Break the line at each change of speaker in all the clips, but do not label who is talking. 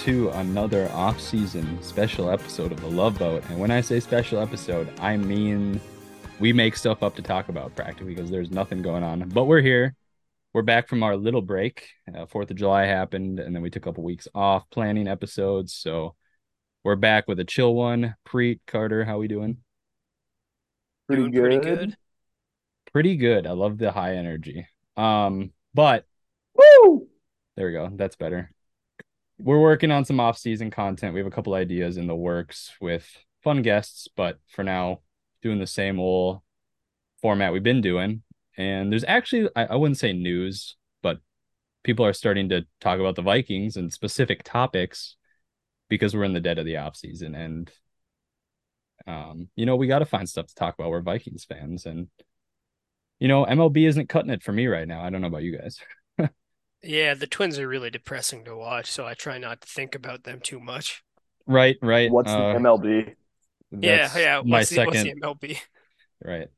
to another off-season special episode of the Love Boat. And when I say special episode, I mean we make stuff up to talk about practically because there's nothing going on. But we're here. We're back from our little break. Uh, Fourth of July happened, and then we took a couple weeks off planning episodes. So we're back with a chill one. Preet Carter, how we doing?
Pretty
Doing
good.
pretty good.
Pretty good. I love the high energy. Um, but
Woo!
There we go. That's better. We're working on some off-season content. We have a couple ideas in the works with fun guests, but for now, doing the same old format we've been doing. And there's actually, I, I wouldn't say news, but people are starting to talk about the Vikings and specific topics because we're in the dead of the off season. And um, you know, we got to find stuff to talk about. We're Vikings fans, and you know, MLB isn't cutting it for me right now. I don't know about you guys.
Yeah, the Twins are really depressing to watch, so I try not to think about them too much.
Right, right.
What's
uh,
the MLB?
Yeah,
that's
yeah.
My
What's the, what's
second,
the MLB?
right.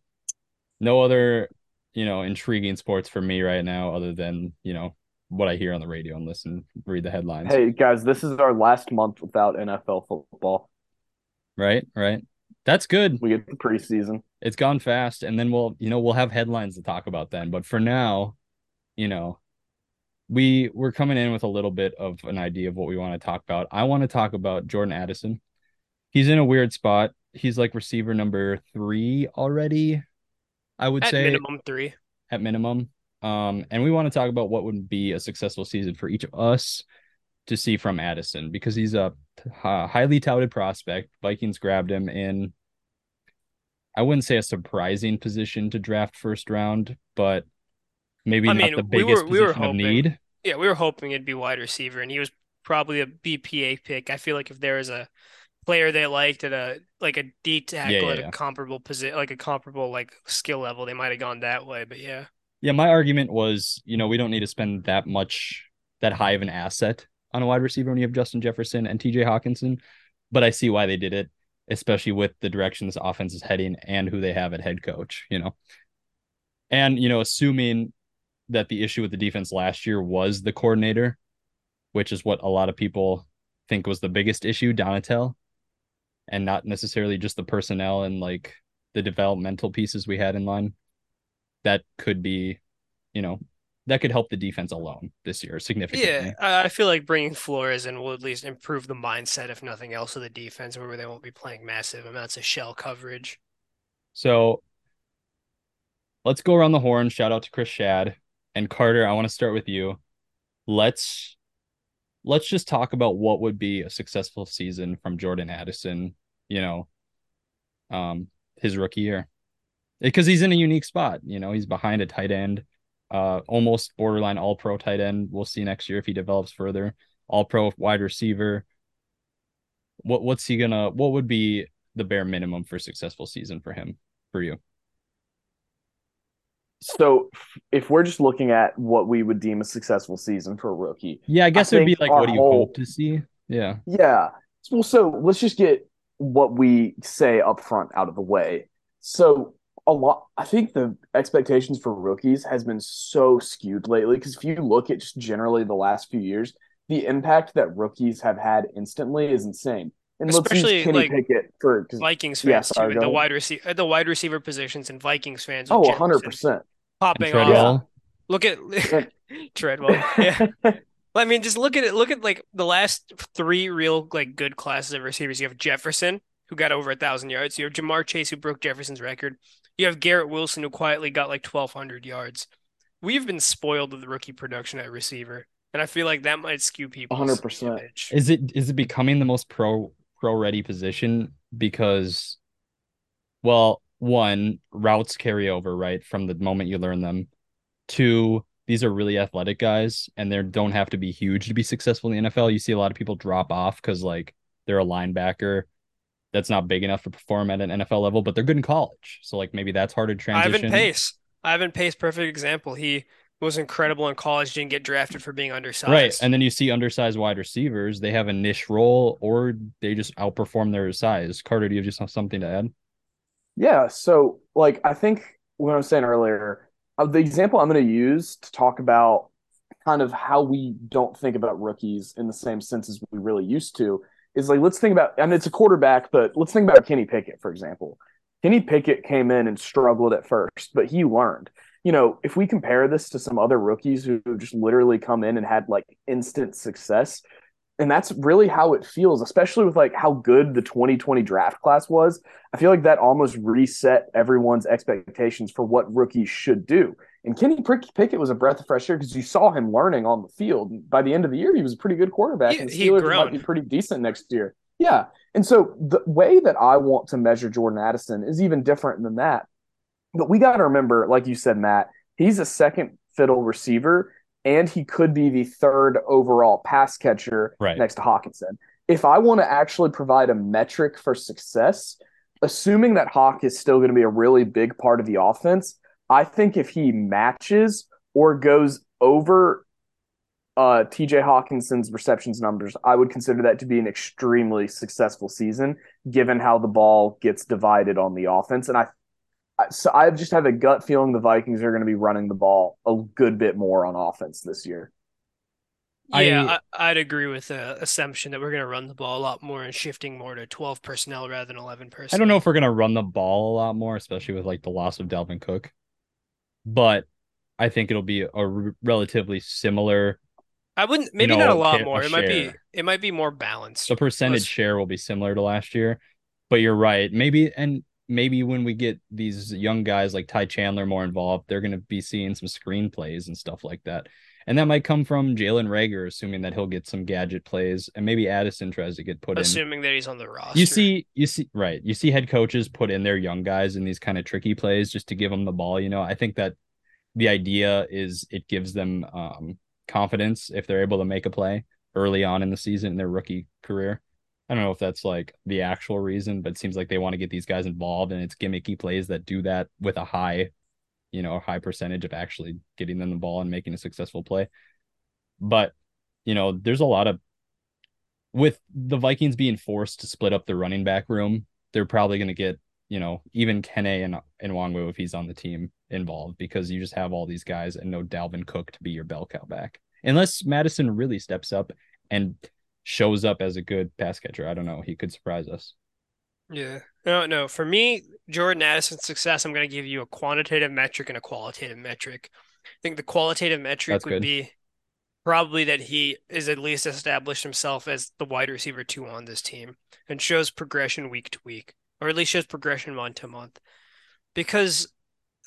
No other, you know, intriguing sports for me right now, other than you know what I hear on the radio and listen, read the headlines.
Hey guys, this is our last month without NFL football.
Right, right. That's good.
We get the preseason.
It's gone fast, and then we'll, you know, we'll have headlines to talk about then. But for now, you know, we we're coming in with a little bit of an idea of what we want to talk about. I want to talk about Jordan Addison. He's in a weird spot. He's like receiver number three already. I would
At
say
minimum three.
at minimum. Um, and we want to talk about what would be a successful season for each of us to see from Addison because he's a uh, highly touted prospect. Vikings grabbed him in, I wouldn't say a surprising position to draft first round, but maybe
I
not
mean,
the
we
biggest
were- we were
position of
hoping.
need.
Yeah, we were hoping it'd be wide receiver, and he was probably a BPA pick. I feel like if there was a player they liked at a like a D tackle
yeah,
at
yeah.
a comparable position, like a comparable like skill level, they might have gone that way. But yeah,
Yeah, my argument was, you know, we don't need to spend that much, that high of an asset on a wide receiver when you have Justin Jefferson and TJ Hockenson. But I see why they did it, especially with the direction this offense is heading and who they have at head coach, you know. And, you know, assuming that the issue with the defense last year was the coordinator, which is what a lot of people think was the biggest issue, Donatell, and not necessarily just the personnel and like the developmental pieces we had in line that could be, you know, that could help the defense alone this year significantly.
yeah, I feel like bringing Flores in will at least improve the mindset, if nothing else, of the defense, where they won't be playing massive amounts of shell coverage.
So let's go around the horn. Shout out to Chris Shad and Carter. I want to start with you. Let's let's just talk about what would be a successful season from Jordan Addison, you know, um, his rookie year. Because he's in a unique spot. You know, he's behind a tight end, uh, almost borderline all pro tight end. We'll see next year if he develops further. All pro wide receiver. What what's he gonna what would be the bare minimum for a successful season for him for you?
So if we're just looking at what we would deem a successful season for a rookie,
Yeah, I guess it would be like what do you
whole-
hope to see? Yeah.
Yeah. Well, so let's just get what we say up front out of the way. So a lot I think the expectations for rookies has been so skewed lately because if you look at just generally the last few years, the impact that rookies have had instantly is insane. And
Especially,
let's use Kenny
like,
Pickett for 'cause-
Vikings
Yeah,
fans
sorry,
too, the wide receiver, the wide receiver positions and Vikings fans.
oh,
with
100%.
Jefferson popping
And
off.
Treadwell.
Look at Treadwell. Yeah. I mean, just look at it. Look at like the last three real like good classes of receivers. You have Jefferson, who got over a thousand yards. You have Ja'Marr Chase, who broke Jefferson's record. You have Garrett Wilson, who quietly got like twelve hundred yards. We've been spoiled with the rookie production at receiver, and I feel like that might skew people.
100%.
Is it is it becoming the most pro pro ready position because well, one, routes carry over, right, from the moment you learn them. Two, these are really athletic guys and they don't have to be huge to be successful in the NFL. You see a lot of people drop off because like they're a linebacker that's not big enough to perform at an NFL level, but they're good in college. So like maybe that's harder to transition.
Ivan Pace. Ivan Pace, perfect example. He was incredible in college, didn't get drafted for being undersized.
Right. And then you see undersized wide receivers, they have a niche role or they just outperform their size. Carter, do you have just have something to add?
Yeah, so like I think what I was saying earlier, uh, the example I'm going to use to talk about kind of how we don't think about rookies in the same sense as we really used to is like let's think about mean it's a quarterback, but let's think about Kenny Pickett, for example. Kenny Pickett came in and struggled at first, but he learned. You know, if we compare this to some other rookies who just literally come in and had like instant success, and that's really how it feels, especially with like how good the 2020 draft class was. I feel like that almost reset everyone's expectations for what rookies should do. And Kenny Pickett was a breath of fresh air because you saw him learning on the field. By the end of the year, he was a pretty good quarterback,
He-
and Steelers might be pretty decent next year. Yeah, and so the way that I want to measure Jordan Addison is even different than that. But we got to remember, like you said, Matt, he's a second fiddle receiver, and he could be the third overall pass catcher
Right.
next to Hockenson. If I want to actually provide a metric for success, assuming that Hawk is still going to be a really big part of the offense, I think if he matches or goes over uh, TJ Hockenson's receptions numbers, I would consider that to be an extremely successful season, given how the ball gets divided on the offense. And I, I so I just have a gut feeling the Vikings are going to be running the ball a good bit more on offense this year.
Yeah, I, I'd agree with the assumption that we're going to run the ball a lot more and shifting more to 12 personnel rather than 11 personnel.
I don't know if we're gonna run the ball a lot more, especially with like the loss of Dalvin Cook. But I think it'll be a r- relatively similar.
I wouldn't maybe
know,
not a lot
a
more. It might be it might be more balanced.
The percentage
Let's-
share will be similar to last year. But you're right. Maybe and maybe when we get these young guys like Ty Chandler more involved, they're gonna be seeing some screenplays and stuff like that. And that might come from Jalen Reagor, assuming that he'll get some gadget plays, and maybe Addison tries to get put in.
assuming that he's on the roster.
You see, you see, right? You see head coaches put in their young guys in these kind of tricky plays just to give them the ball. You know, I think that the idea is it gives them um, confidence if they're able to make a play early on in the season in their rookie career. I don't know if that's like the actual reason, but it seems like they want to get these guys involved, and it's gimmicky plays that do that with a high, you know, a high percentage of actually getting them the ball and making a successful play. But you know, there's a lot of with the Vikings being forced to split up the running back room, they're probably going to get, you know, even Kene and, and Nwangwu if he's on the team involved because you just have all these guys and no Dalvin Cook to be your bell cow back. Unless Mattison really steps up and shows up as a good pass catcher. I don't know. He could surprise us.
Yeah. No, no. For me, Jordan Addison's success, I'm going to give you a quantitative metric and a qualitative metric. I think the qualitative metric
That's
would
good.
be probably that he is at least established himself as the wide receiver two on this team and shows progression week to week, or at least shows progression month to month. Because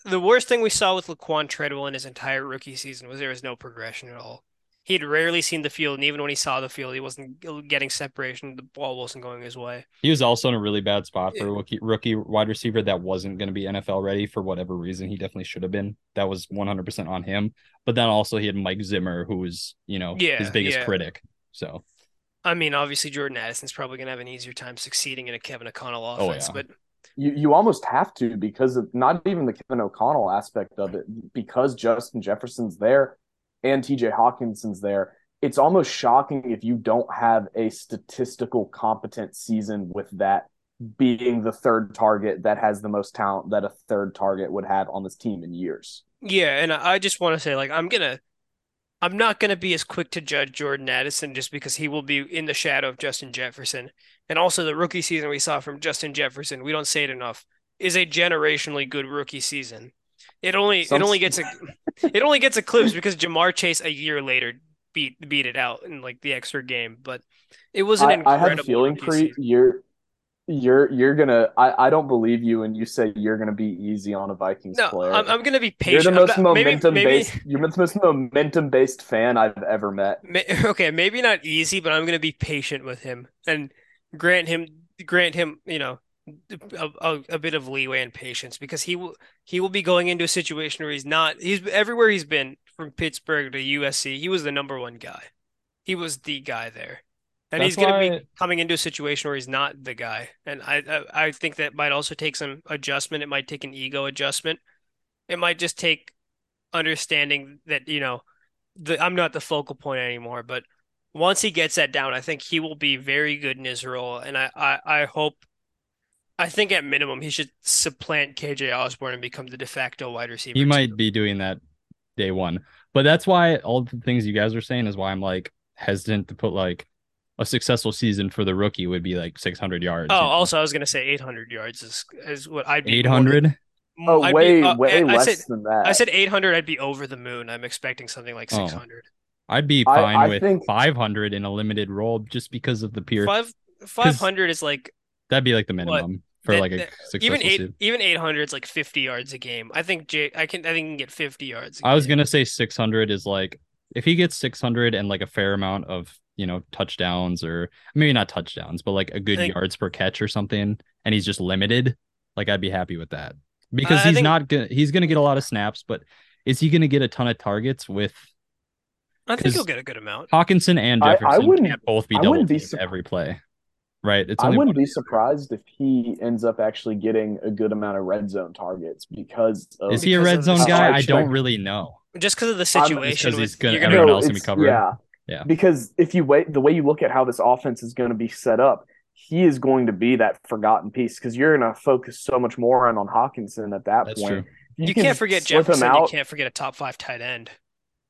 the worst thing we saw with Laquan Treadwell in his entire rookie season was there was no progression at all. He'd rarely seen the field, and even when he saw the field, he wasn't getting separation. The ball wasn't going his way.
He was also in a really bad spot for a rookie, rookie wide receiver that wasn't going to be NFL ready for whatever reason. He definitely should have been. That was 100% on him. But then also he had Mike Zimmer, who was, you know,
Yeah,
his biggest
yeah.
critic. So
I mean, obviously Jordan Addison's probably gonna have an easier time succeeding in a Kevin O'Connell
Oh,
offense,
yeah.
but
You you almost have to because of not even the Kevin O'Connell aspect of it, because Justin Jefferson's there and TJ Hockenson's there. It's almost shocking if you don't have a statistical competent season with that being the third target that has the most talent that a third target would have on this team in years.
yeah, and I just want to say like I'm gonna I'm not gonna be as quick to judge Jordan Addison just because he will be in the shadow of Justin Jefferson. And also the rookie season we saw from Justin Jefferson, we don't say it enough, is a generationally good rookie season. It only
Some-
it only gets a it only gets eclipsed because Ja'Marr Chase a year later beat beat it out in like the extra game, but it was an
I, I
incredible
have a feeling, Pre, you're you're you're gonna I, I don't believe you when you say you're gonna be easy on a Vikings
No,
player.
I'm, I'm gonna be patient.
You're the most
not-
momentum
maybe
based. You're the most momentum based fan I've ever met.
Ma- Okay, maybe not easy, but I'm gonna be patient with him and grant him grant him, you know, a, a, a bit of leeway and patience because he will he will be going into a situation where he's not he's everywhere he's been from Pittsburgh to USC, he was the number one guy. He was the guy there. And
That's
he's gonna
why-
be coming into a situation where he's not the guy. And I, I I think that might also take some adjustment. It might take an ego adjustment. It might just take understanding that, you know, the I'm not the focal point anymore, but once he gets that down, I think he will be very good in his role. And I, I, I hope I think at minimum he should supplant KJ Osborn and become the de facto wide receiver.
He
too.
might be doing that day one. But that's why all the things you guys are saying is why I'm like hesitant to put like a successful season for the rookie would be like 600 yards.
Oh, also I was gonna say 800 yards is is what I'd be
800.
Oh,
I'd be-
way,
uh,
way
I
less
said
than that.
I said 800. I'd be over the moon. I'm expecting something like
Oh.
600.
I'd be
I-
fine
I
with
think-
500 in a limited role just because of the pure.
Five 500 is like
That'd be like the minimum for
That-
like a
that-
successful
even eight
season.
even 800 is like 50 yards a game. I think Jay I can I think he can get 50 yards. a
I was
game.
gonna say 600 is like if he gets 600 and like a fair amount of you know touchdowns or maybe not touchdowns, but like a good
think-
yards per catch or something, and he's just limited, like I'd be happy with that because
I
he's
think-
not gonna he's gonna get a lot of snaps, but is he gonna get a ton of targets with
I think he'll get a good amount.
Hockenson and
I- I
Jefferson
wouldn't-
can't both be
I
double
be
every play, right? It's
I wouldn't
one-
be surprised if he ends up actually getting a good amount of red zone targets because of
Is he a red zone guy? I
situation.
don't really know.
Just because of the situation
because he's gonna-
you're gonna
everyone else be
it's-
covered.
Yeah.
Yeah.
Because if you wait the way you look at how this offense is going to be set up, he is going to be that forgotten piece because you're going to focus so much more on, on Hockenson at that
That's
point.
true.
you,
can
can't forget
slip him
Jefferson. You can't forget a top five tight end.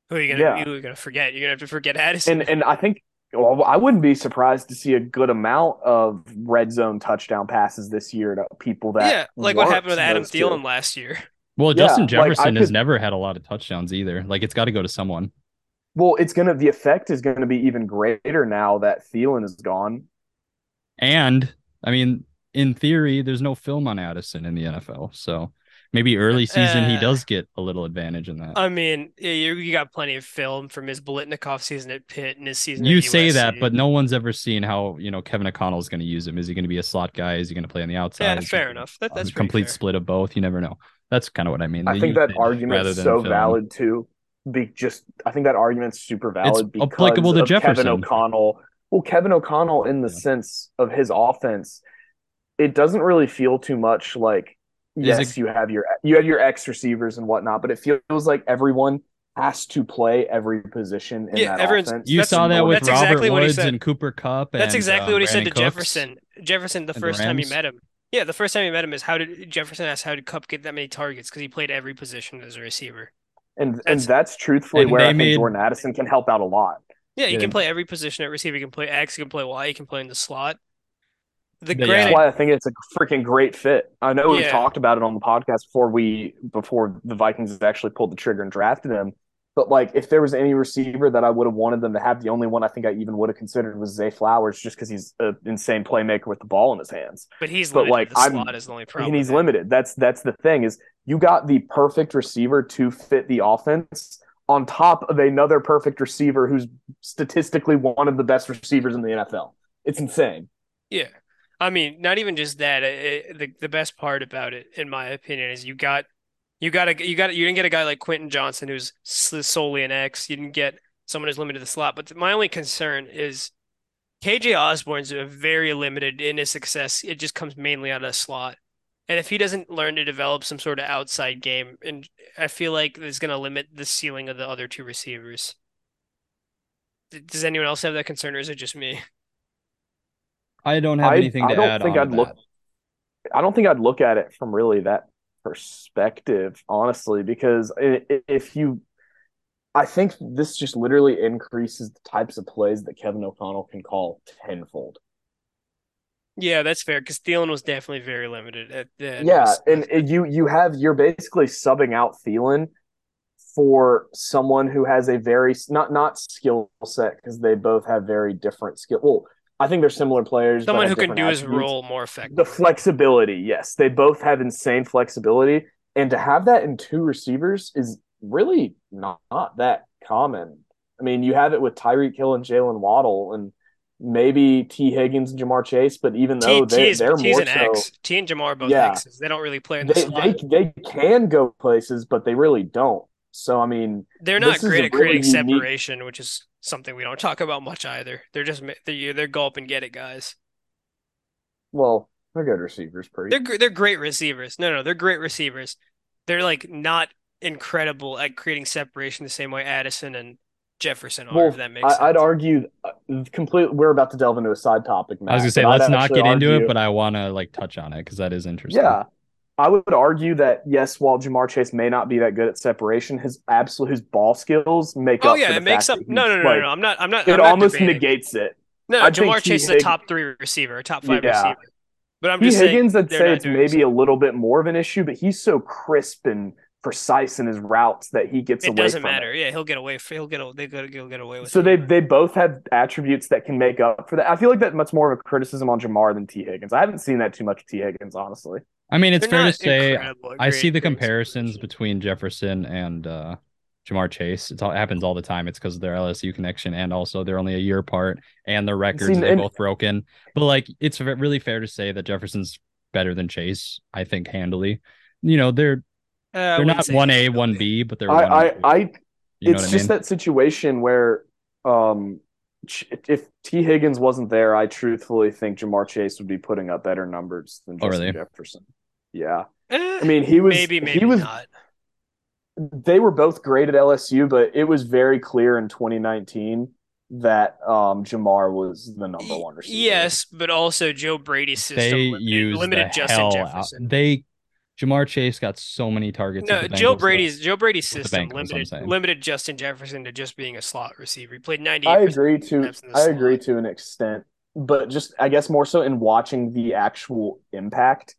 Who are you gonna
Yeah.
who are you gonna forget? You're gonna have to forget Addison.
And and I think well, I wouldn't be surprised to see a good amount of red zone touchdown passes this year to people that
yeah, like what happened with Adam
those two.
Thielen last year.
Well,
Yeah,
Justin
like, I
Jefferson has
could-
never had a lot of touchdowns either. Like it's got to go to someone.
Well, it's gonna the effect is gonna be even greater now that Thielen is gone.
And I mean, in theory, there's no film on Addison in the NFL, so maybe early season he
Uh,
does get a little advantage in that.
I mean, you, you got plenty of film from his Biletnikoff season at Pitt and his season.
you
at
say that, but no one's ever seen how you know Kevin O'Connell is going to use him. Is he going to be a slot guy? Is he going to play on the outside?
yeah,
Is he
fair enough. That, that's
a complete
fair.
split of both. You never know. That's kind of what I mean.
I
The
think that argument
is
so
film.
valid too. Be just I think that argument's super valid because
applicable to
of Kevin O'Connell. Well, Kevin O'Connell in the
Yeah.
sense of his offense, it doesn't really feel too much like
Is
yes,
it-
you have your you have your X receivers and whatnot, but it feels like everyone has to play every position in
Yeah,
that
everyone's-
offense.
You
That's-
saw that with
that's
Robert
exactly what he
Woods
said.
and Cooper Kupp.
That's
and,
exactly
um,
what he said to
Cooks.
Jefferson. Jefferson, the
and the
first time he
Rams.
met him. Yeah, the first time he met him is how did Jefferson asked how did Kupp get that many targets because he played every position as a receiver.
and and
that's-
that's truthfully
and
where
they
I think
made-
Jordan Addison can help out a lot.
Yeah, he
Yeah.
can play every position at receiver. He can play X. He can play Y. He can play in the slot. The
Yeah.
That's why I think it's a freaking great fit. I know we
Yeah.
talked about it on the podcast before we before the Vikings actually pulled the trigger and drafted him. But like, if there was any receiver that I would have wanted them to have, the only one I think I even would have considered was Zay Flowers, just because he's an insane playmaker with the ball in his hands.
but he's
but,
limited.
like,
the
I'm-
slot is the only problem.
and he's
with
limited. That's that's the thing is you got the perfect receiver to fit the offense on top of another perfect receiver who's statistically one of the best receivers in the NFL. It's insane.
Yeah. I mean, not even just that. It, it- the the best part about it, in my opinion, is you got you got a you got you didn't get a guy like Quentin Johnston who's solely an X. You didn't get someone who's limited to the slot. But my only concern is KJ Osborn's very limited in his success. It just comes mainly out of the slot. And if he doesn't learn to develop some sort of outside game, and I feel like it's going to limit the ceiling of the other two receivers. Does anyone else have that concern, or is it just me?
I don't have
I-
anything
I
to I
don't
add
think
on
I'd
to
look- I don't think I'd look at it from really that perspective, honestly, because i- i- if you, I think this just literally increases the types of plays that Kevin O'Connell can call tenfold.
Yeah, that's fair because Thielen was definitely very limited at the.
Yeah, and and you you have you're basically subbing out Thielen for someone who has a very not not skill set because they both have very different skill. Well, I think they're similar players.
someone who can do his role more effectively.
The flexibility, yes, they both have insane flexibility, and to have that in two receivers is really not, not that common. I mean, you have it with Tyreek Hill and Jalen Waddle, and maybe Tee Higgins and Ja'Marr Chase, but even
T,
though they,
T's
more
an
so,
X. T and Ja'Marr are both
Yeah.
X's. They don't really play in the
they,
slot.
they they can go places, but they really don't. So I mean,
They're not great at creating
really unique-
separation, which is something we don't talk about much either. They're just ma- they're they're gulp and get it guys.
well, they're good receivers, pretty.
They're they're great receivers. No, no, they're great receivers. They're like not incredible at creating separation the same way Addison and Jefferson are,
Well,
if that makes
I,
sense.
I'd argue uh, completely. We're about to delve into a side topic. Matt,
I was gonna say
but I'd
let's not get into
argue-
it, but I want to like touch on it because that is interesting.
Yeah. I would argue that yes, while Ja'Marr Chase may not be that good at separation, his absolute his ball skills make
oh
up.
yeah,
for the
it makes up. No, no, no,
like,
no, no. I'm not. I'm not.
It
I'm not
almost
debating.
negates it.
No,
I Ja'Marr.
Chase is a top three receiver, a top five
Yeah.
receiver. But I'm
T.
just saying
Higgins, I'd say it's maybe
so.
a little bit more of an issue, but he's so crisp and precise in his routes that he gets
It
away
doesn't matter.
It.
Yeah, he'll get away. He'll get. They go. He'll get away with.
So
it.
they they both have attributes that can make up for that. I feel like that's much more of a criticism on Ja'Marr than Tee Higgins. I haven't seen that too much Tee Higgins, honestly.
I mean, it's
They're
fair to say I see the comparisons between Jefferson and uh, Ja'Marr Chase. It's all, it happens all the time. It's because of their LSU connection, and also they're only a year apart, and their records
See,
they
and-
both broken. But like, it's really fair to say that Jefferson's better than Chase. I think handily. You know, they're
Uh,
they're
wouldn't
one A, one B, but they're
I
one.
I,
and.
I
you know
it's
what I
just
mean?
that situation where um Ch- if Tee Higgins wasn't there, I truthfully think Ja'Marr Chase would be putting up better numbers than
Oh,
Justin
really?
Jefferson. Yeah.
Eh,
I mean, he was
maybe, maybe
he was
not.
they were both great at LSU, but it was very clear in 2019 that um Ja'Marr was the number one receiver.
Yes, but also Joe Brady's system
they
limited,
use
limited
the
Justin
hell
Jefferson.
out. They Ja'Marr Chase got so many targets.
No, Joe Brady's Joe Brady's system
Bengals,
limited limited Justin Jefferson to just being a slot receiver. He played 98%.
I agree to
snaps in the
I agree to an extent, but just I guess more so in watching the actual impact,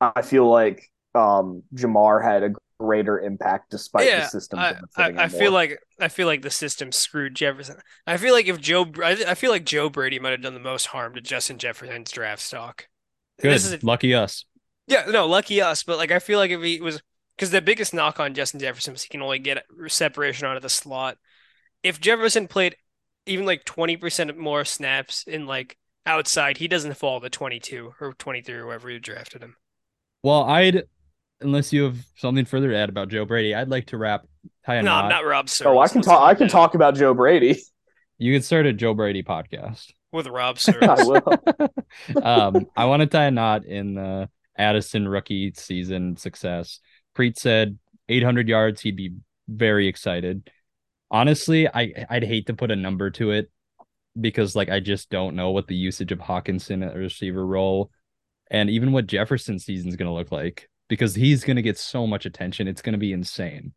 I feel like um Ja'Marr had a greater impact despite the system.
I, I, I feel like I feel like the system screwed Jefferson. I feel like if Joe I, I feel like Joe Brady might have done the most harm to Justin Jefferson's draft stock.
Good,
This is a,
lucky us.
Yeah, no, lucky us, but like I feel like if he was because the biggest knock on Justin Jefferson was he can only get separation out of the slot. If Jefferson played even like 20% more snaps in like outside, he doesn't fall to 22 or 23 or wherever you drafted him.
Well, I'd unless you have something further to add about Joe Brady, I'd like to wrap tie a
No,
knot.
I'm not Rob
Oh, I can talk. I can
down.
talk about Joe Brady.
You could start a Joe Brady podcast.
with Rob
I will.
um, I want to tie a knot in the Addison rookie season success. Preet said 800 yards, he'd be very excited. Honestly, I I'd hate to put a number to it because like I just don't know what the usage of Hockenson at receiver role and even what Jefferson's season's gonna look like because he's gonna get so much attention. It's gonna be insane.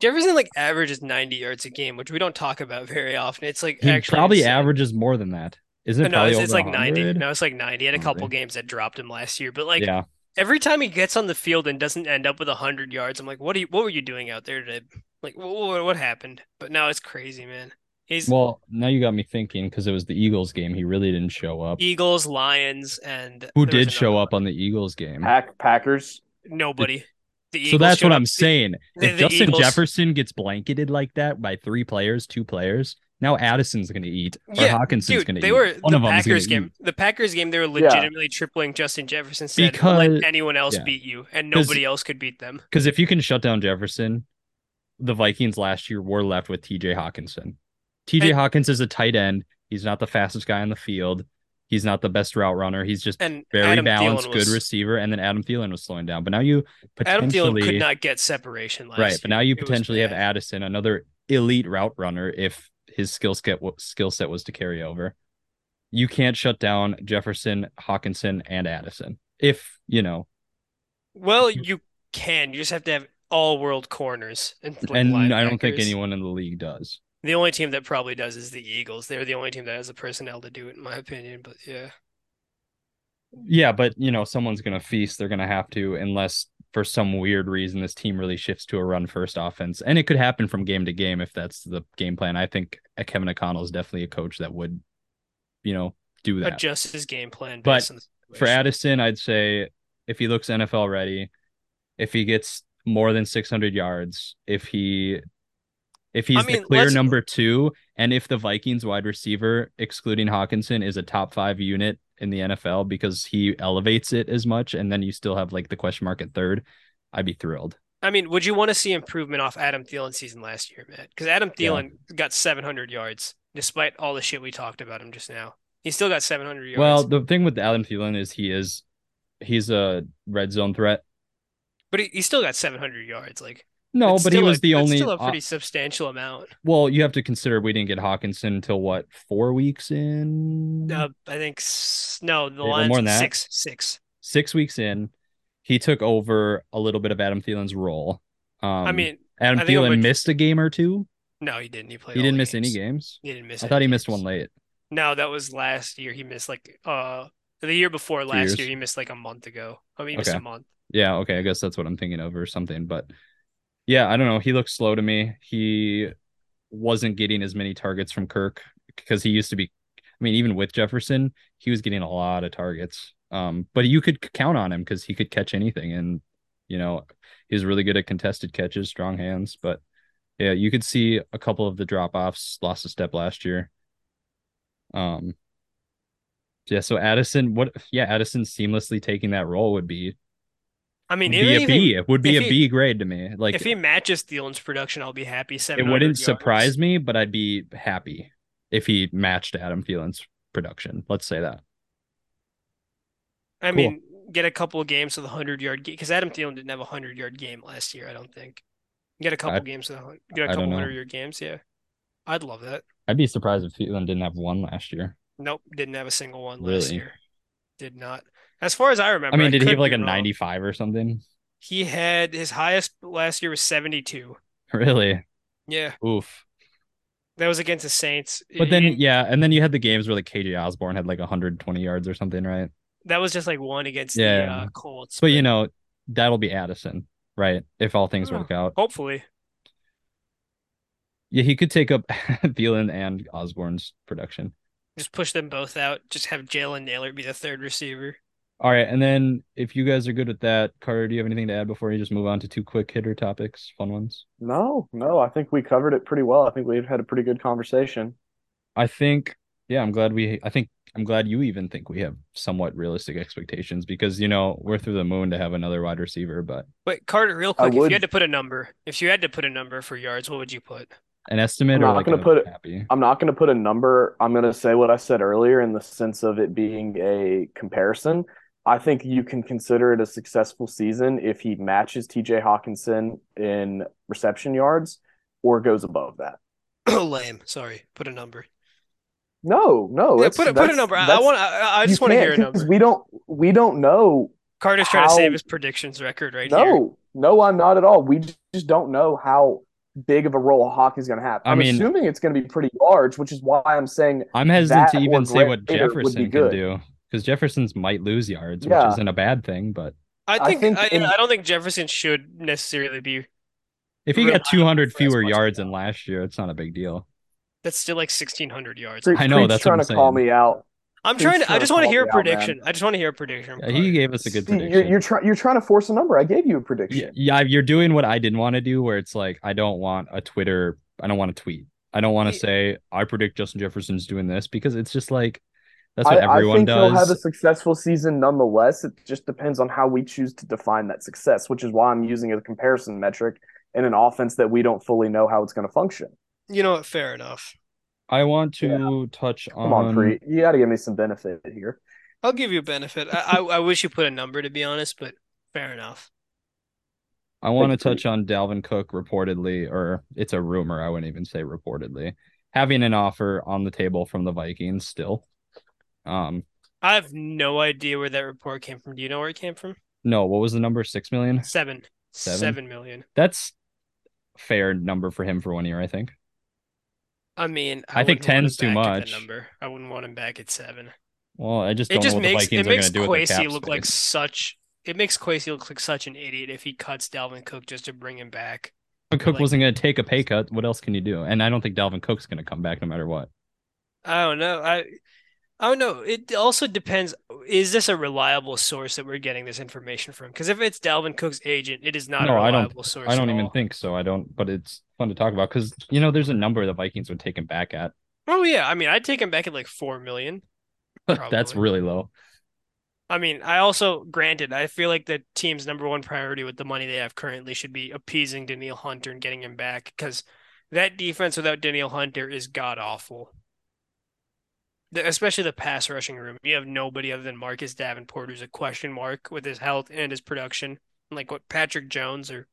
Jefferson like averages 90 yards a game, which we don't talk about very often. It's like
He
actually
probably
insane.
averages more than that. Isn't it
No, it's, it's
over
like 90. No, it's like 90. He had a couple
really?
games that dropped him last year, but like
yeah.
every time he gets on the field and doesn't end up with 100 yards, I'm like, what are you what were you doing out there today? Like what, what, what happened? But now it's crazy, man. He's
Well, now you got me thinking because it was the Eagles game. He really didn't show up.
Eagles, Lions, and
Who did show up on the Eagles game?
Pack Packers.
Nobody. The
So that's what
up-
I'm saying.
the-
If
the
Justin
Eagles-
Jefferson gets blanketed like that by three players, two players, now Addison's going to eat or
Yeah,
Hockenson's
Dude,
going to
they
eat.
were
One
the
of them's
Packers game.
eat.
The Packers game, they were legitimately tripling Justin Jefferson said,
Because-
let anyone else
yeah.
beat you, and nobody else could beat them.
Because if you can shut down Jefferson, the Vikings last year were left with TJ Hockenson. TJ
And-
Hawkins is a tight end. He's not the fastest guy on the field. He's not the best route runner. He's just
And
very
Adam
balanced,
Thielen
good receiver. And then Adam Thielen was slowing down. But now you
Adam
potentially
Thielen could not get separation last
right,
year.
but now you
It
potentially have. Addison, another elite route runner, if his skill set skill set was to carry over. You can't shut down Jefferson, Hockenson, and Addison. If you know,
Well, you can. You just have to have all world corners and,
and I don't think anyone in the league does.
The only team that probably does is the Eagles. They're the only team that has the personnel to do it, in my opinion. But yeah,
Yeah, but you know, someone's gonna feast. They're gonna have to, unless for some weird reason this team really shifts to a run first offense. And it could happen from game to game if that's the game plan. I think Kevin O'Connell is definitely a coach that would, you know, do that.
adjust his game plan
But
on the
For. Addison, I'd say if he looks NFL ready, if he gets more than 600 yards, if he if he's
mean,
the clear number 2 and if the Vikings wide receiver excluding Hockenson is a top 5 unit in the NFL because he elevates it as much and then you still have like the question mark at third, I'd be thrilled.
I mean, would you want to see improvement off Adam Thielen's season last year, Matt? Because Adam
Yeah.
Thielen got 700 yards despite all the shit we talked about him just now. He still got 700 yards.
Well, the thing with Adam Thielen is he is he's a red zone threat.
but he, he still got 700 yards. Like
No,
It's
but he was
a-
the only.
still a
uh,
pretty substantial amount.
well, you have to consider we didn't get Hockenson until what four weeks in,
Uh, I think no, the line's
more than that.
six six.
six weeks in. He took over a little bit of Adam Thielen's role. Um,
I mean,
Adam
I
Thielen missed a game or two.
no, he didn't. He played.
He didn't miss any
games.
games.
He didn't miss.
I thought he missed one late.
No, that was last year. He missed like uh the year before last
years.
year. He missed like a month ago. I mean, he missed a month.
Yeah, okay, I guess that's what I'm thinking of or something. But yeah, I don't know. He looked slow to me. He wasn't getting as many targets from Kirk because he used to be. I mean, even with Jefferson, he was getting a lot of targets. Um, but you could count on him because he could catch anything, and you know he's really good at contested catches, strong hands. But yeah, you could see a couple of the drop offs. Lost a step last year. Um. Yeah, so Addison, what? Yeah, Addison seamlessly taking that role would be
I mean, it
would
even
be a
if he,
It would be a
he-
B grade to me. Like
if he matches Thielen's production, I'll be happy.
it wouldn't
yards.
surprise me, but I'd be happy if he matched Adam Thielen's production. Let's say that.
I
Cool.
mean, get a couple of games with a hundred yard game because Adam Thielen didn't have a hundred yard game last year. I don't think. Get a couple
I-
games with a get a couple hundred yard games. Yeah, I'd love that.
I'd be surprised if Thielen didn't have one last year.
Nope, didn't have a single one last year. Did not. As far as I remember,
I mean, did he have like a
wrong.
95 or something?
He had his highest last year was 72.
Really?
Yeah,
Oof.
that was against the Saints.
But then,
He-
yeah, and then you had the games where like KJ Osborn had like 120 yards or something, right?
that was just like one against the
Yeah.
uh, Colts.
But you know, that'll be Addison, right? If all things
Oh.
work out.
hopefully,
Yeah, he could take up Thielen and Osborn's production.
just push them both out. Just have Jalen Nailor be the third receiver.
All right, and then if you guys are good with that, Carter, do you have anything to add before you just move on to two quick hitter topics, fun ones?
No, no, I think we covered it pretty well. I think we've had a pretty good conversation.
I think, yeah, I'm glad we. I think I'm glad you even think we have somewhat realistic expectations because you know we're through the moon to have another wide receiver, but
Wait, Carter, real
I
quick, if
would-
you had to put a number, if you had to put a number for yards, what would you put?
an estimate
I'm
or
not
like
gonna
a
put it-
happy.
I'm not going to put a number. I'm going to say what I said earlier in the sense of it being a comparison. I think you can consider it a successful season if he matches TJ Hockenson in reception yards or goes above that.
Lame. Sorry, put a number.
No, no,
Yeah, put a, put a number. I, I want. I, I just want to hear a
'cause
number.
We don't we don't know.
Carter's trying to save his predictions record right here.
No, no, I'm not at all. We just don't know how big of a role Hawk is going to have.
I
I'm
mean-
assuming it's going to be pretty large, which is why I'm saying
I'm hesitant to even say what
greater would be
Jefferson can do because Jefferson's might lose yards,
Yeah.
which isn't a bad thing. But
I
I
think.
think
I,
in-
I don't think Jefferson should necessarily be.
if he got 200 fewer yards than last year, it's not a big deal.
That's still like sixteen hundred yards.
Pre-
I know,
Preet's
that's what
trying
I'm
to call me out.
I'm
Preet's
trying to. I just want to hear a
me out, man.
prediction. I just want to hear a prediction.
Yeah, he gave us a good
See,
prediction.
you're you're trying you're trying to force a number. I gave you a prediction.
yeah, you're doing what I didn't want to do, where it's like I don't want a Twitter, I don't want to tweet, I don't want to say I predict Justin Jefferson's doing this because it's just like that's what
I, I
everyone
think he'll have a successful season nonetheless. It just depends on how we choose to define that success, which is why I'm using a comparison metric in an offense that we don't fully know how it's going to function.
You know what? Fair enough.
I want to touch
Come on,
on.
You got to give me some benefit here.
I'll give you a benefit. I, I I wish you put a number to be honest, but fair enough.
I want to touch on Dalvin Cook reportedly, or it's a rumor. I wouldn't even say reportedly, having an offer on the table from the Vikings still. Um,
I have no idea where that report came from. Do you know where it came from?
no, what was the number? Six million.
Seven.
Seven?
Seven million.
That's fair number for him for one year, I think.
I mean,
I think
want him
10's too
back at the
much.
number. I wouldn't want him back at seven.
Well, I just
It
don't
just
know what
makes
the
it makes
to do with the
Kwesi
cap
look like such. It makes Kwesi look like such an idiot if he cuts Dalvin Cook just to bring him back.
Cook
like-
wasn't going to take a pay cut. What else can you do? And I don't think Dalvin Cook's going to come back no matter what.
I don't know. I Oh, I don't. It also depends. Is this a reliable source that we're getting this information from? Because if it's Dalvin Cook's agent, it is not
No,
a
I don't-
source.
I don't even
all.
think so. I don't, but it's fun to talk about because you know there's a number the Vikings would take him back at.
Oh yeah, I mean, I'd take him back at like four million.
That's really low.
I mean, I also granted, I feel like the team's number one priority with the money they have currently should be appeasing Danielle Hunter and getting him back because that defense without Danielle Hunter is god awful. The, especially the pass rushing room. You have nobody other than Marcus Davenport, who's a question mark with his health and his production. Like what Patrick Jones or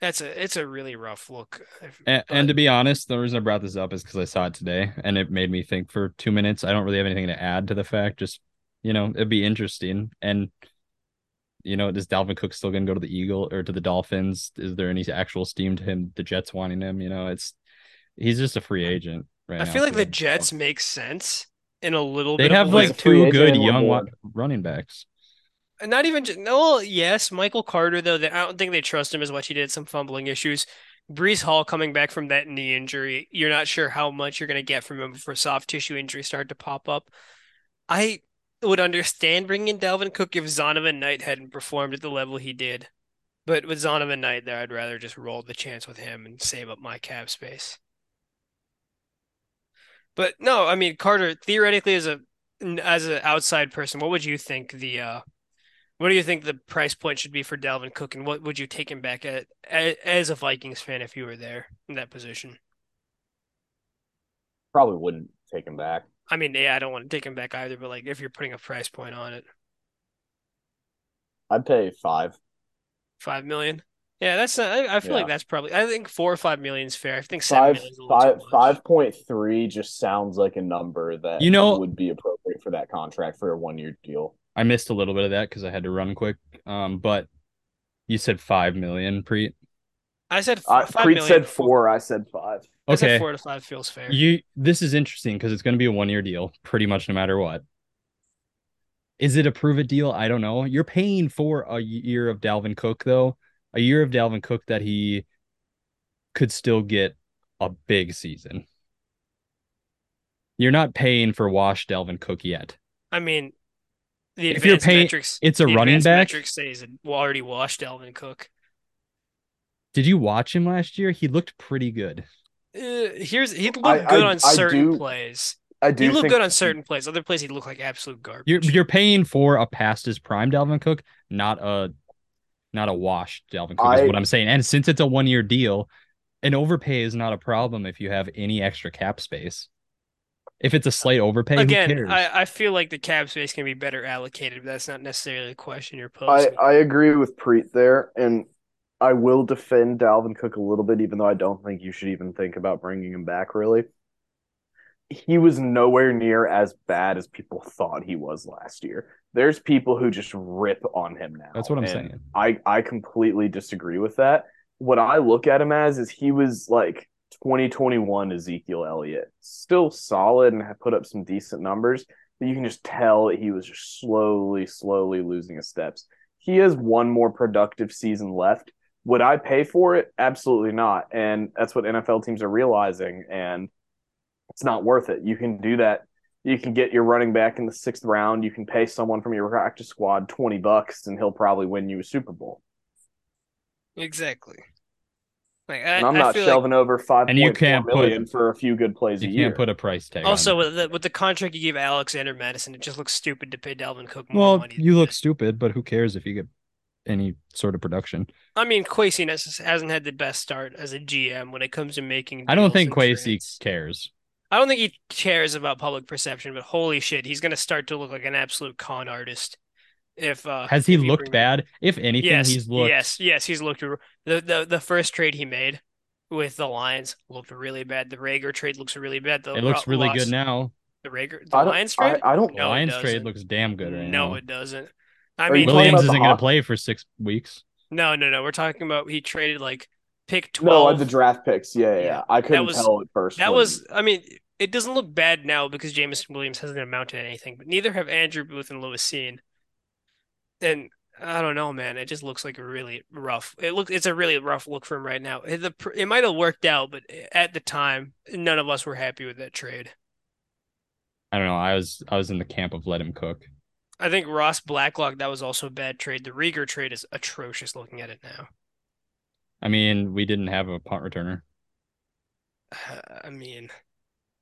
That's a it's a really rough look.
And, and to be honest, the reason I brought this up is because I saw it today and it made me think for two minutes. I don't really have anything to add to the fact. Just you know, it'd be interesting. And you know, is Dalvin Cook still going to go to the Eagle or to the Dolphins? Is there any actual steam to him? The Jets wanting him, you know, it's he's just a free agent right
I feel like the. Jets make sense in a little bit,
They
bit.
have
of
like two good young wa- running backs.
Not even no, yes, Michael Carter though. They, I don't think they trust him as much. He did some fumbling issues. Breece Hall coming back from that knee injury. You're not sure how much you're going to get from him before soft tissue injuries start to pop up. I would understand bringing in Dalvin Cook if Zonovan Knight hadn't performed at the level he did, but with Zonovan Knight there, I'd rather just roll the chance with him and save up my cap space. But no, I mean Carter theoretically as a as an outside person, what would you think the uh what do you think the price point should be for Dalvin Cook, and what would you take him back at as a Vikings fan if you were there in that position?
Probably wouldn't take him back.
I mean, yeah, I don't want to take him back either, but like if you're putting a price point on it,
I'd pay five.
five million. Yeah, that's not, I, I feel like that's probably I think four or five million is fair. I think seven
Five
million is a
five
too much.
five point three just sounds like a number that
You know-
would be appropriate for that contract for a one year deal.
I missed a little bit of that because I had to run quick. Um, but you said five million, Preet.
I said
I,
f- five
Preet
million.
said four. I said five.
I said
Okay,
four to five feels fair.
you. This is interesting because it's going to be a one-year deal, pretty much no matter what. Is it a prove it deal? I don't know. You're paying for a year of Dalvin Cook, though. A year of Dalvin Cook that he could still get a big season. You're not paying for wash Dalvin Cook yet.
I mean, the
If you're
advanced
paying-
metrics,
it's a
the
running
advanced
back.
Metrics say he's already washed Dalvin Cook.
Did you watch him last year? He looked pretty good.
Uh, here's he looked
I-
good
I-
on
I
certain
do-
plays.
I do
He looked good on certain plays. Other plays, he looked like absolute garbage.
You're you're paying for a past his prime Dalvin Cook, not a not a wash Dalvin Cook is what I'm saying. And since it's a one year deal, an overpay is not a problem if you have any extra cap space. If it's a slight overpay, who
Again,
cares?
I, I feel like the cap space can be better allocated, but that's not necessarily the question you're
I. I agree with Preet there, and I will defend Dalvin Cook a little bit, even though I don't think you should even think about bringing him back. Really, he was nowhere near as bad as people thought he was last year. There's people who just rip on him now.
That's what I'm saying.
I I completely disagree with that. What I look at him as is he was like 2021 Ezekiel Elliott, still solid and had put up some decent numbers, but you can just tell he was just slowly, slowly losing his steps. He has one more productive season left. Would I pay for it? Absolutely not. And that's what NFL teams are realizing. And it's not worth it. You can do that. You can get your running back in the sixth round. You can pay someone from your practice squad 20 bucks and he'll probably win you a Super Bowl.
exactly. Like I,
And I'm not
feel
shelving over five
And you can't put-
million for a few good plays
you
a
can't
year.
put a price tag.
also
on
with the with the contract you gave Alexander Mattison, it just looks stupid to pay Dalvin Cook more
well,
money.
you look
that.
stupid, but who cares if you get any sort of production?
I mean, Kwesi has- hasn't had the best start as a GM when it comes to making.
I don't think
and Kwesi
cares.
I don't think he cares about public perception, but holy shit, he's gonna start to look like an absolute con artist. If uh,
Has he
if
looked
bring-
bad? If anything,
Yes,
he's looked.
yes, yes, he's looked. The the the first trade he made with the Lions looked really bad. The Reagor trade looks really bad. The
It looks
Ro-
really
loss-
good now.
The Reagor, the
I don't,
Lions
I,
trade.
I don't.
No, it
Lions trade
doesn't.
looks damn good right
no,
now.
it doesn't. I
Are
mean,
Williams isn't going to play for six weeks.
no, no, no. We're talking about he traded like pick 12.
No,
twelve.
the draft picks. Yeah, yeah.
Yeah.
I couldn't
was-
tell at first.
That
when-
was, I mean, it doesn't look bad now because Jameson Williams hasn't amounted to anything, but neither have Andrew Booth and Lewis Cine. And I don't know, man. It just looks like a really rough. It looks it's a really rough look for him right now. It, the, it might have worked out, but at the time, none of us were happy with that trade.
I don't know. I was I was in the camp of let him cook.
I think Ross Blacklock, that was also a bad trade. The Reagor trade is atrocious looking at it now.
I mean, we didn't have a punt returner
I mean,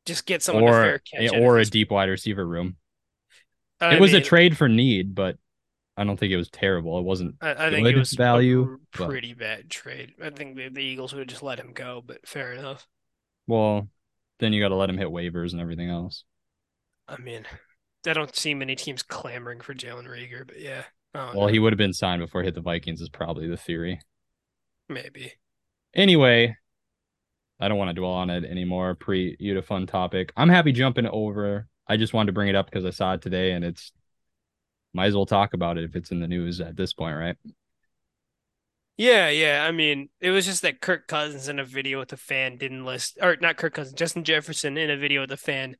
just get someone to
or
fair catch.
or a deep wide receiver room.
I
it was a trade for need, but I don't think it was terrible. It wasn't.
I, I think it was a
value,
pr-
but-
pretty bad trade. I think the, the Eagles would have just let him go, but fair enough.
Well, then you got to let him hit waivers and everything else.
I mean, I don't see many teams clamoring for Jalen Reagor, but yeah. Oh,
well,
know.
he would have been signed before he hit the Vikings is probably the theory.
Maybe.
Anyway, I don't want to dwell on it anymore. Pre, you fun topic. I'm happy jumping over. I just wanted to bring it up because I saw it today, and it's might as well talk about it if it's in the news at this point, right?
Yeah, yeah. I mean, it was just that Kirk Cousins in a video with a fan didn't list, or not Kirk Cousins, Justin Jefferson in a video with a fan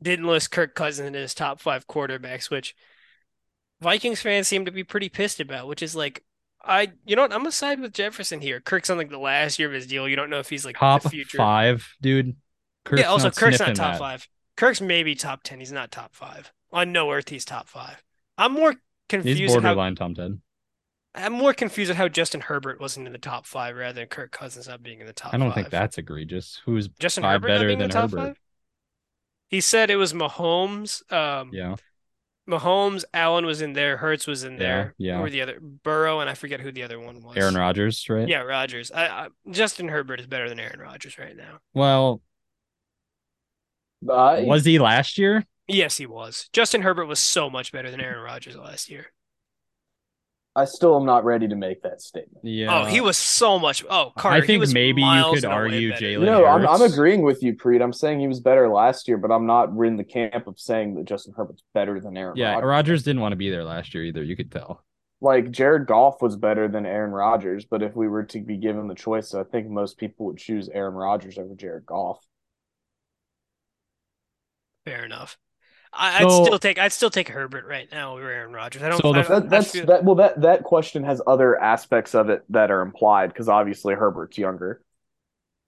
didn't list Kirk Cousins in his top five quarterbacks, which Vikings fans seem to be pretty pissed about, which is like, I, you know what? I'm gonna side with Jefferson here. Kirk's on like the last year of his deal. You don't know if he's like
Top
the future.
five, dude. Kirk's
yeah. Also,
not
Kirk's not top
that.
five. Kirk's maybe top ten. He's not top five. On no earth, he's top five. I'm more
He's
confused. how,
borderline Tom Ted.
I'm more confused at how Justin Herbert wasn't in the top five rather than Kirk Cousins not being in the top.
I don't
five.
think that's egregious. Who's
Justin Herbert
better than
top
Herbert?
five. He said it was Mahomes. Um,
yeah,
Mahomes, Allen was in there, Hurts was in
Yeah,
there.
yeah.
Who were the other Burrow, and I forget who the other one was.
Aaron Rodgers, right?
Yeah, Rodgers. I, I, Justin Herbert is better than Aaron Rodgers right now.
Well,
Uh,
was he last year?
Yes, he was. Justin Herbert was so much better than Aaron Rodgers last year.
I still am not ready to make that statement.
Yeah.
oh, he was so much. Oh, Carter.
I
he
think
was
maybe you could argue
better.
Jalen
no, I'm, I'm agreeing with you, Preet. I'm saying he was better last year, but I'm not in the camp of saying that Justin Herbert's better than Aaron
Yeah,
Rodgers.
Rodgers didn't want to be there last year either. You could tell.
Like Jared Goff was better than Aaron Rodgers, but if we were to be given the choice, I think most people would choose Aaron Rodgers over Jared Goff.
Fair enough. I, I'd
So-
still take. I'd still take Herbert right now over Aaron Rodgers. I don't.
So the-
I,
That,
I
that's
feel-
that. Well, that that question has other aspects of it that are implied because obviously Herbert's younger.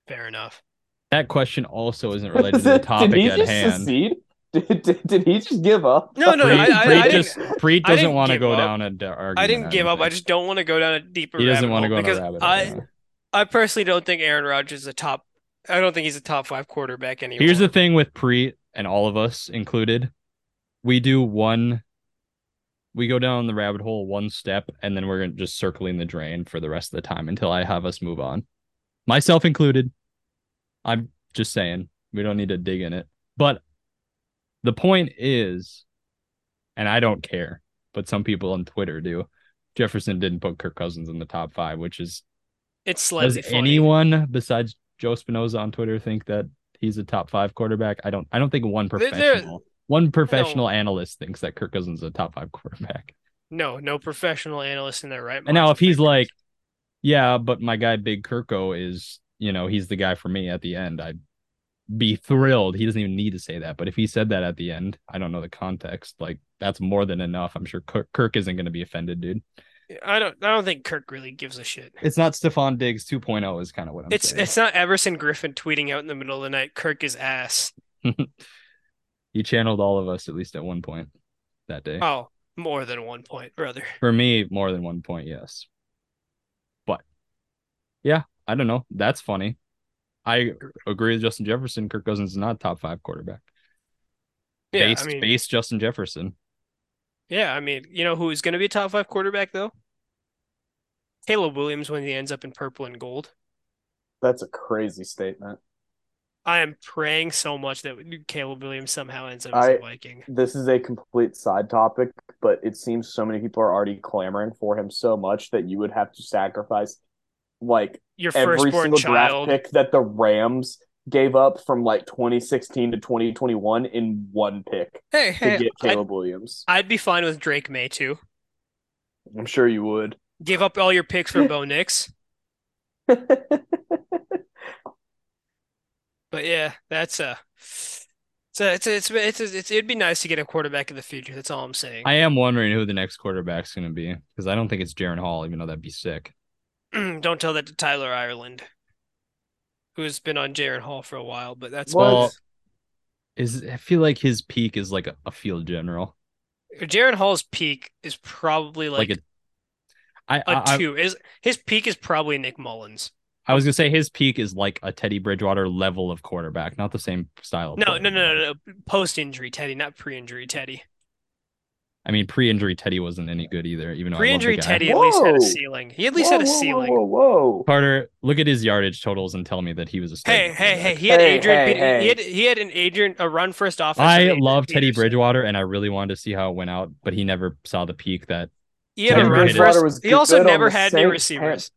fair enough.
That question also isn't related to the topic did
he
at
just
hand.
secede? Did, did, did he just give up?
No, no,
Preet,
I, I,
Preet
I
just
didn't.
Preet doesn't want to
give
go
up.
down a d- argument.
I didn't give up. I just don't want to go down a deeper.
he doesn't want to go
because
down a rabbit hole.
I,
yeah.
I personally don't think Aaron Rodgers is a top. I don't think he's a top five quarterback anymore.
Here's the thing with Preet and all of us included. We do one we go down the rabbit hole one step and then we're just circling the drain for the rest of the time until I have us move on. Myself included. I'm just saying we don't need to dig in it. But the point is, and I don't care, but some people on Twitter do. Jefferson didn't put Kirk Cousins in the top five, which is
It's
does
slightly funny.
anyone besides Joe Spinoza on Twitter think that he's a top five quarterback? I don't. I don't think one professional, one professional analyst thinks that Kirk Cousins is a top five quarterback.
No, no professional analyst in their right mind.
And now, if he's like, yeah, but my guy Big Kirko is, you know, he's the guy for me at the end. I'd be thrilled. He doesn't even need to say that, but if he said that at the end, I don't know the context. Like that's more than enough. I'm sure Kirk, Kirk isn't going to be offended, dude.
I don't, I don't think Kirk really gives a shit.
It's not Stefon Diggs 2.0 is kind of what I'm
It's
saying.
it's not Everson Griffen tweeting out in the middle of the night. Kirk is ass.
he channeled all of us at least at one point that day.
Oh, more than one point, brother.
For me, more than one point, yes. But yeah, I don't know. That's funny. I agree with Justin Jefferson. Kirk Cousins is not top five quarterback.
Yeah,
Based,
I mean,
based Justin Jefferson.
yeah, I mean, you know who's going to be a top five quarterback though? Caleb Williams when he ends up in purple and gold.
That's a crazy statement.
I am praying so much that Caleb Williams somehow ends up as a Viking.
This is a complete side topic, but it seems so many people are already clamoring for him so much that you would have to sacrifice like
Your
every single
child.
draft pick that the Rams gave up from like 2016 to 2021 in one pick
Hey,
to
hey,
get
I'd,
Caleb Williams.
I'd be fine with Drake Maye too.
I'm sure you would.
Give up all your picks for Bo Nix. But yeah, that's uh, a. It's a, it's a, it's a, it's, a, it's it'd be nice to get a quarterback in the future. That's all I'm saying.
I am wondering who the next quarterback's going to be because I don't think it's Jaren Hall, even though that'd be sick.
Don't tell that to Tyler Ireland, who's been on Jaren Hall for a while. But that's
Well, Is I feel like his peak is like a, a field general,
Jaren Hall's peak is probably like,
like, a. I,
a
I, I
two. Is his peak is probably Nick Mullens.
I was gonna say his peak is like a Teddy Bridgewater level of quarterback, not the same style.
No, no, no, no, no. Post injury Teddy, not pre injury Teddy.
I mean, pre-injury Teddy wasn't any good either. Even though
pre injury
guy.
Teddy at least had a ceiling. He at least
Whoa,
had a
whoa, whoa,
ceiling.
Whoa, whoa,
Carter, look at his yardage totals and tell me that he was a.
Hey, hey, hey! He had
Hey,
Adrian.
hey,
Pe-
hey.
He had he had an Adrian a run first offense.
I
with Adrian
love Teddy Bridgewater, and I really wanted to see how it went out, but he never saw the peak that.
He had
Teddy
a run
Bridgewater
first.
was
He also never
the
had any
Saints.
receivers.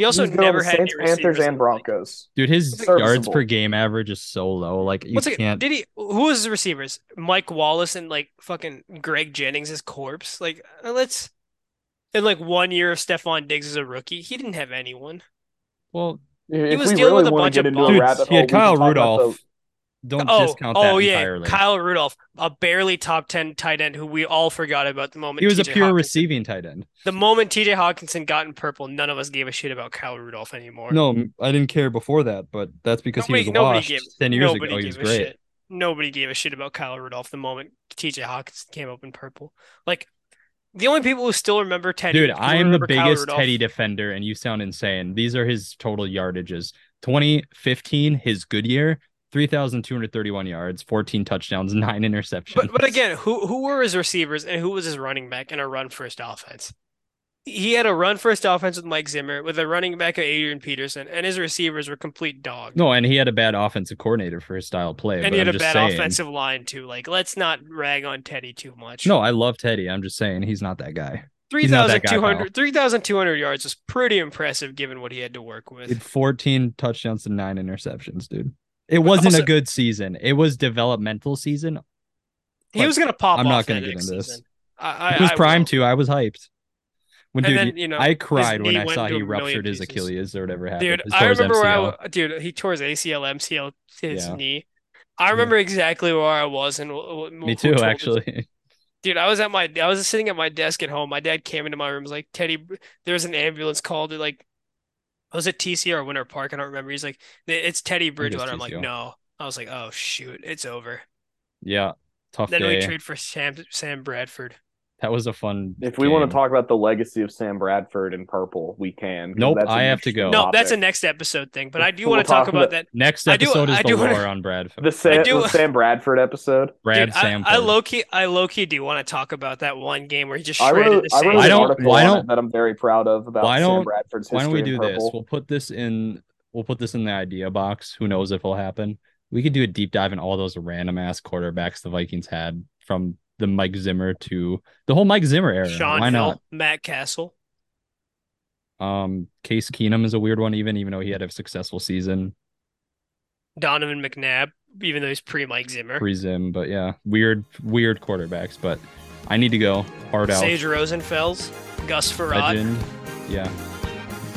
He also
He's good
never had
Saints,
any receivers
Panthers, and. Broncos.
Dude, his yards per game average is so low. Like you
What's
can't.
Did he? Who was his receivers? Mike Wallace and like fucking Greg Jennings' corpse. Like uh, let's. In like one year of Stefon Diggs as a rookie, he didn't have anyone.
Well,
he
was
we
dealing
really
with a bunch of
into
bums.
dude, he had Kyle
can talk
Rudolph. Don't
Oh,
discount that
oh yeah,
entirely.
Kyle Rudolph, a barely top ten tight end who we all forgot about the moment
he was a pure
Hockenson-
receiving tight end.
The moment TJ Hockenson got in purple, none of us gave a shit about Kyle Rudolph anymore.
No, I didn't care before that, but that's because
nobody,
he was washed
gave,
ten years ago. He was great.
shit. Nobody gave a shit about Kyle Rudolph the moment TJ Hockenson came up in purple. Like the only people who still remember Teddy.
Dude, I am the biggest Teddy defender, and you sound insane. These are his total yardages. 2015, his good year, 3,231 yards, 14 touchdowns, nine interceptions.
But but again, who who were his receivers and who was his running back in a run first offense? He had a run first offense with Mike Zimmer, with a running back of Adrian Peterson, and his receivers were complete dogs.
no, and he had a bad offensive coordinator for his style of play.
and he had
I'm
a bad
saying-
offensive line too. Like, let's not rag on Teddy too much.
No, I love Teddy. I'm just saying he's not that guy. he's not that guy,
3,200 3,200 yards is pretty impressive given what he had to work with.
He had 14 touchdowns and nine interceptions, dude. It wasn't
also-
a good season. It was developmental season.
He was gonna pop
I'm not gonna get into this.
I, I,
It was
I
prime
will.
too. I was hyped. When dude,
then, you know,
I cried when I saw he ruptured his. Achilles or whatever happened.
Dude, I remember where I, dude, he tore his ACL, MCL, his
Yeah.
knee. I remember exactly where I was and wh- wh-
Me too, actually.
Dude, I was at my, I was sitting at my desk at home. My dad came into my room, was like, Teddy, there's an ambulance called. Like, was it TC or Winter Park? I don't remember. He's like, it's Teddy Bridgewater. I'm like, no. I was like, oh shoot, it's over.
Yeah, tough
Then we trade for Sam Sam Bradford.
That was a fun.
If we want to talk about the legacy of Sam Bradford in purple, we can.
Nope,
that's
I have to go.
No, that's a next episode thing. But I do
We'll
want to talk
talk
about
about-
that.
Next
I do-
episode is
I
the
do wanna-
lore on Bradford.
the Sam,
do-
the Sam Bradford episode.
Brad
Dude, I,
Samford.
I low key, I low key do want to talk about that one game where he just
I
shredded
wrote,
the
I
Saints.
wrote
Why
an
don't-
article
why don't-
that I'm very proud of about
Why
Sam
don't-
Bradford's history
Why don't we do this? We'll put this in. We'll put this in the idea box. Who knows if it'll happen? We could do a deep dive in all those random ass quarterbacks the Vikings had from the Mike Zimmer to the whole Mike Zimmer era.
Shaun
Why
Hill,
not?
Matt Cassel.
Um, Case Keenum is a weird one, even even though he had a successful season
Donovan McNabb, even though he's pre Mike Zimmer.
pre Zim. But yeah, weird, weird quarterbacks. But I need to go hard out.
Sage Rosenfels, Gus Frerotte,
Legend. Yeah.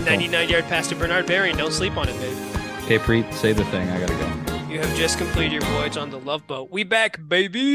99 yard pass to Bernard Berrian. Don't sleep on it, babe.
Okay, Preet, say the thing. I gotta go.
You have just completed your voyage on the Love Boat. We back, baby.